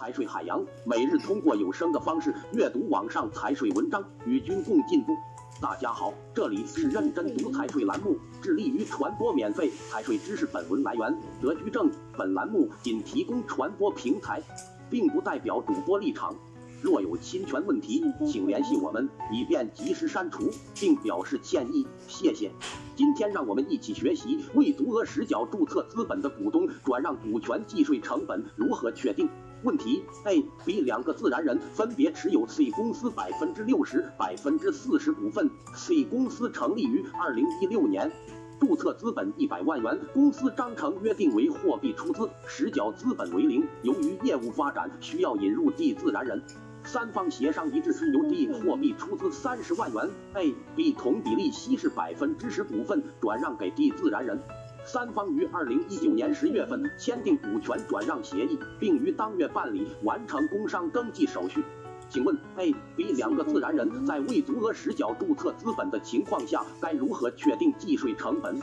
财税海洋，每日通过有声的方式阅读网上财税文章，与君共进步。大家好，这里是认真读财税栏目，致力于传播免费财税知识。本文来源德居正，本栏目仅提供传播平台，并不代表主播立场。若有侵权问题，请联系我们，以便及时删除，并表示歉意。谢谢。今天让我们一起学习未足额实缴注册资本的股东转让股权计税成本如何确定。问题：A、B 两个自然人分别持有 C 公司百分之六十、百分之四十股份。C 公司成立于二零一六年，注册资本一百万元，公司章程约定为货币出资，实缴资本为零。由于业务发展需要引入 D 自然人。三方协商一致，由 D 货币出资三十万元，A、B 同比例稀释百分之十股份，转让给 D 自然人。三方于二零一九年十月份签订股权转让协议，并于当月办理完成工商登记手续。请问 A、B 两个自然人在未足额实缴注册资本的情况下，该如何确定计税成本？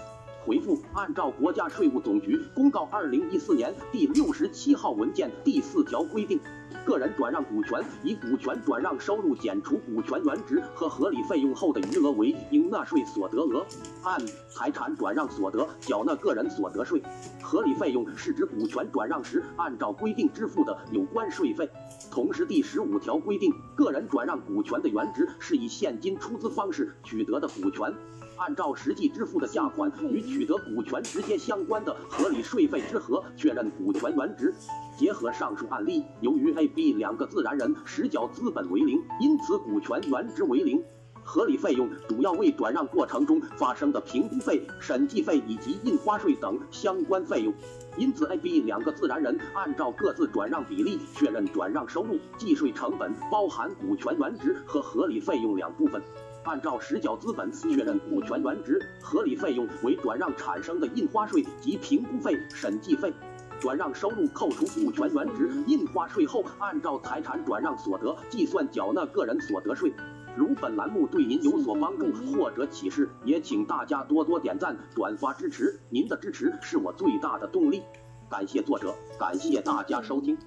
回复：按照国家税务总局公告二零一四年第六十七号文件第四条规定。个人转让股权，以股权转让收入减除股权原值和合理费用后的余额为应纳税所得额，按财产转让所得缴纳个人所得税。合理费用是指股权转让时按照规定支付的有关税费。同时，第十五条规定，个人转让股权的原值是以现金出资方式取得的股权，按照实际支付的价款与取得股权直接相关的合理税费之和确认股权原值。结合上述案例，由于 A、B 两个自然人实缴资本为零，因此股权原值为零。合理费用主要为转让过程中发生的评估费、审计费以及印花税等相关费用。因此，A、B 两个自然人按照各自转让比例确认转让收入，计税成本包含股权原值和合理费用两部分。按照实缴资本确认股权原值，合理费用为转让产生的印花税及评估费、审计费。转让收入扣除股权原值、印花税后，按照财产转让所得计算缴纳个人所得税。如本栏目对您有所帮助或者启示，也请大家多多点赞、转发支持，您的支持是我最大的动力。感谢作者，感谢大家收听。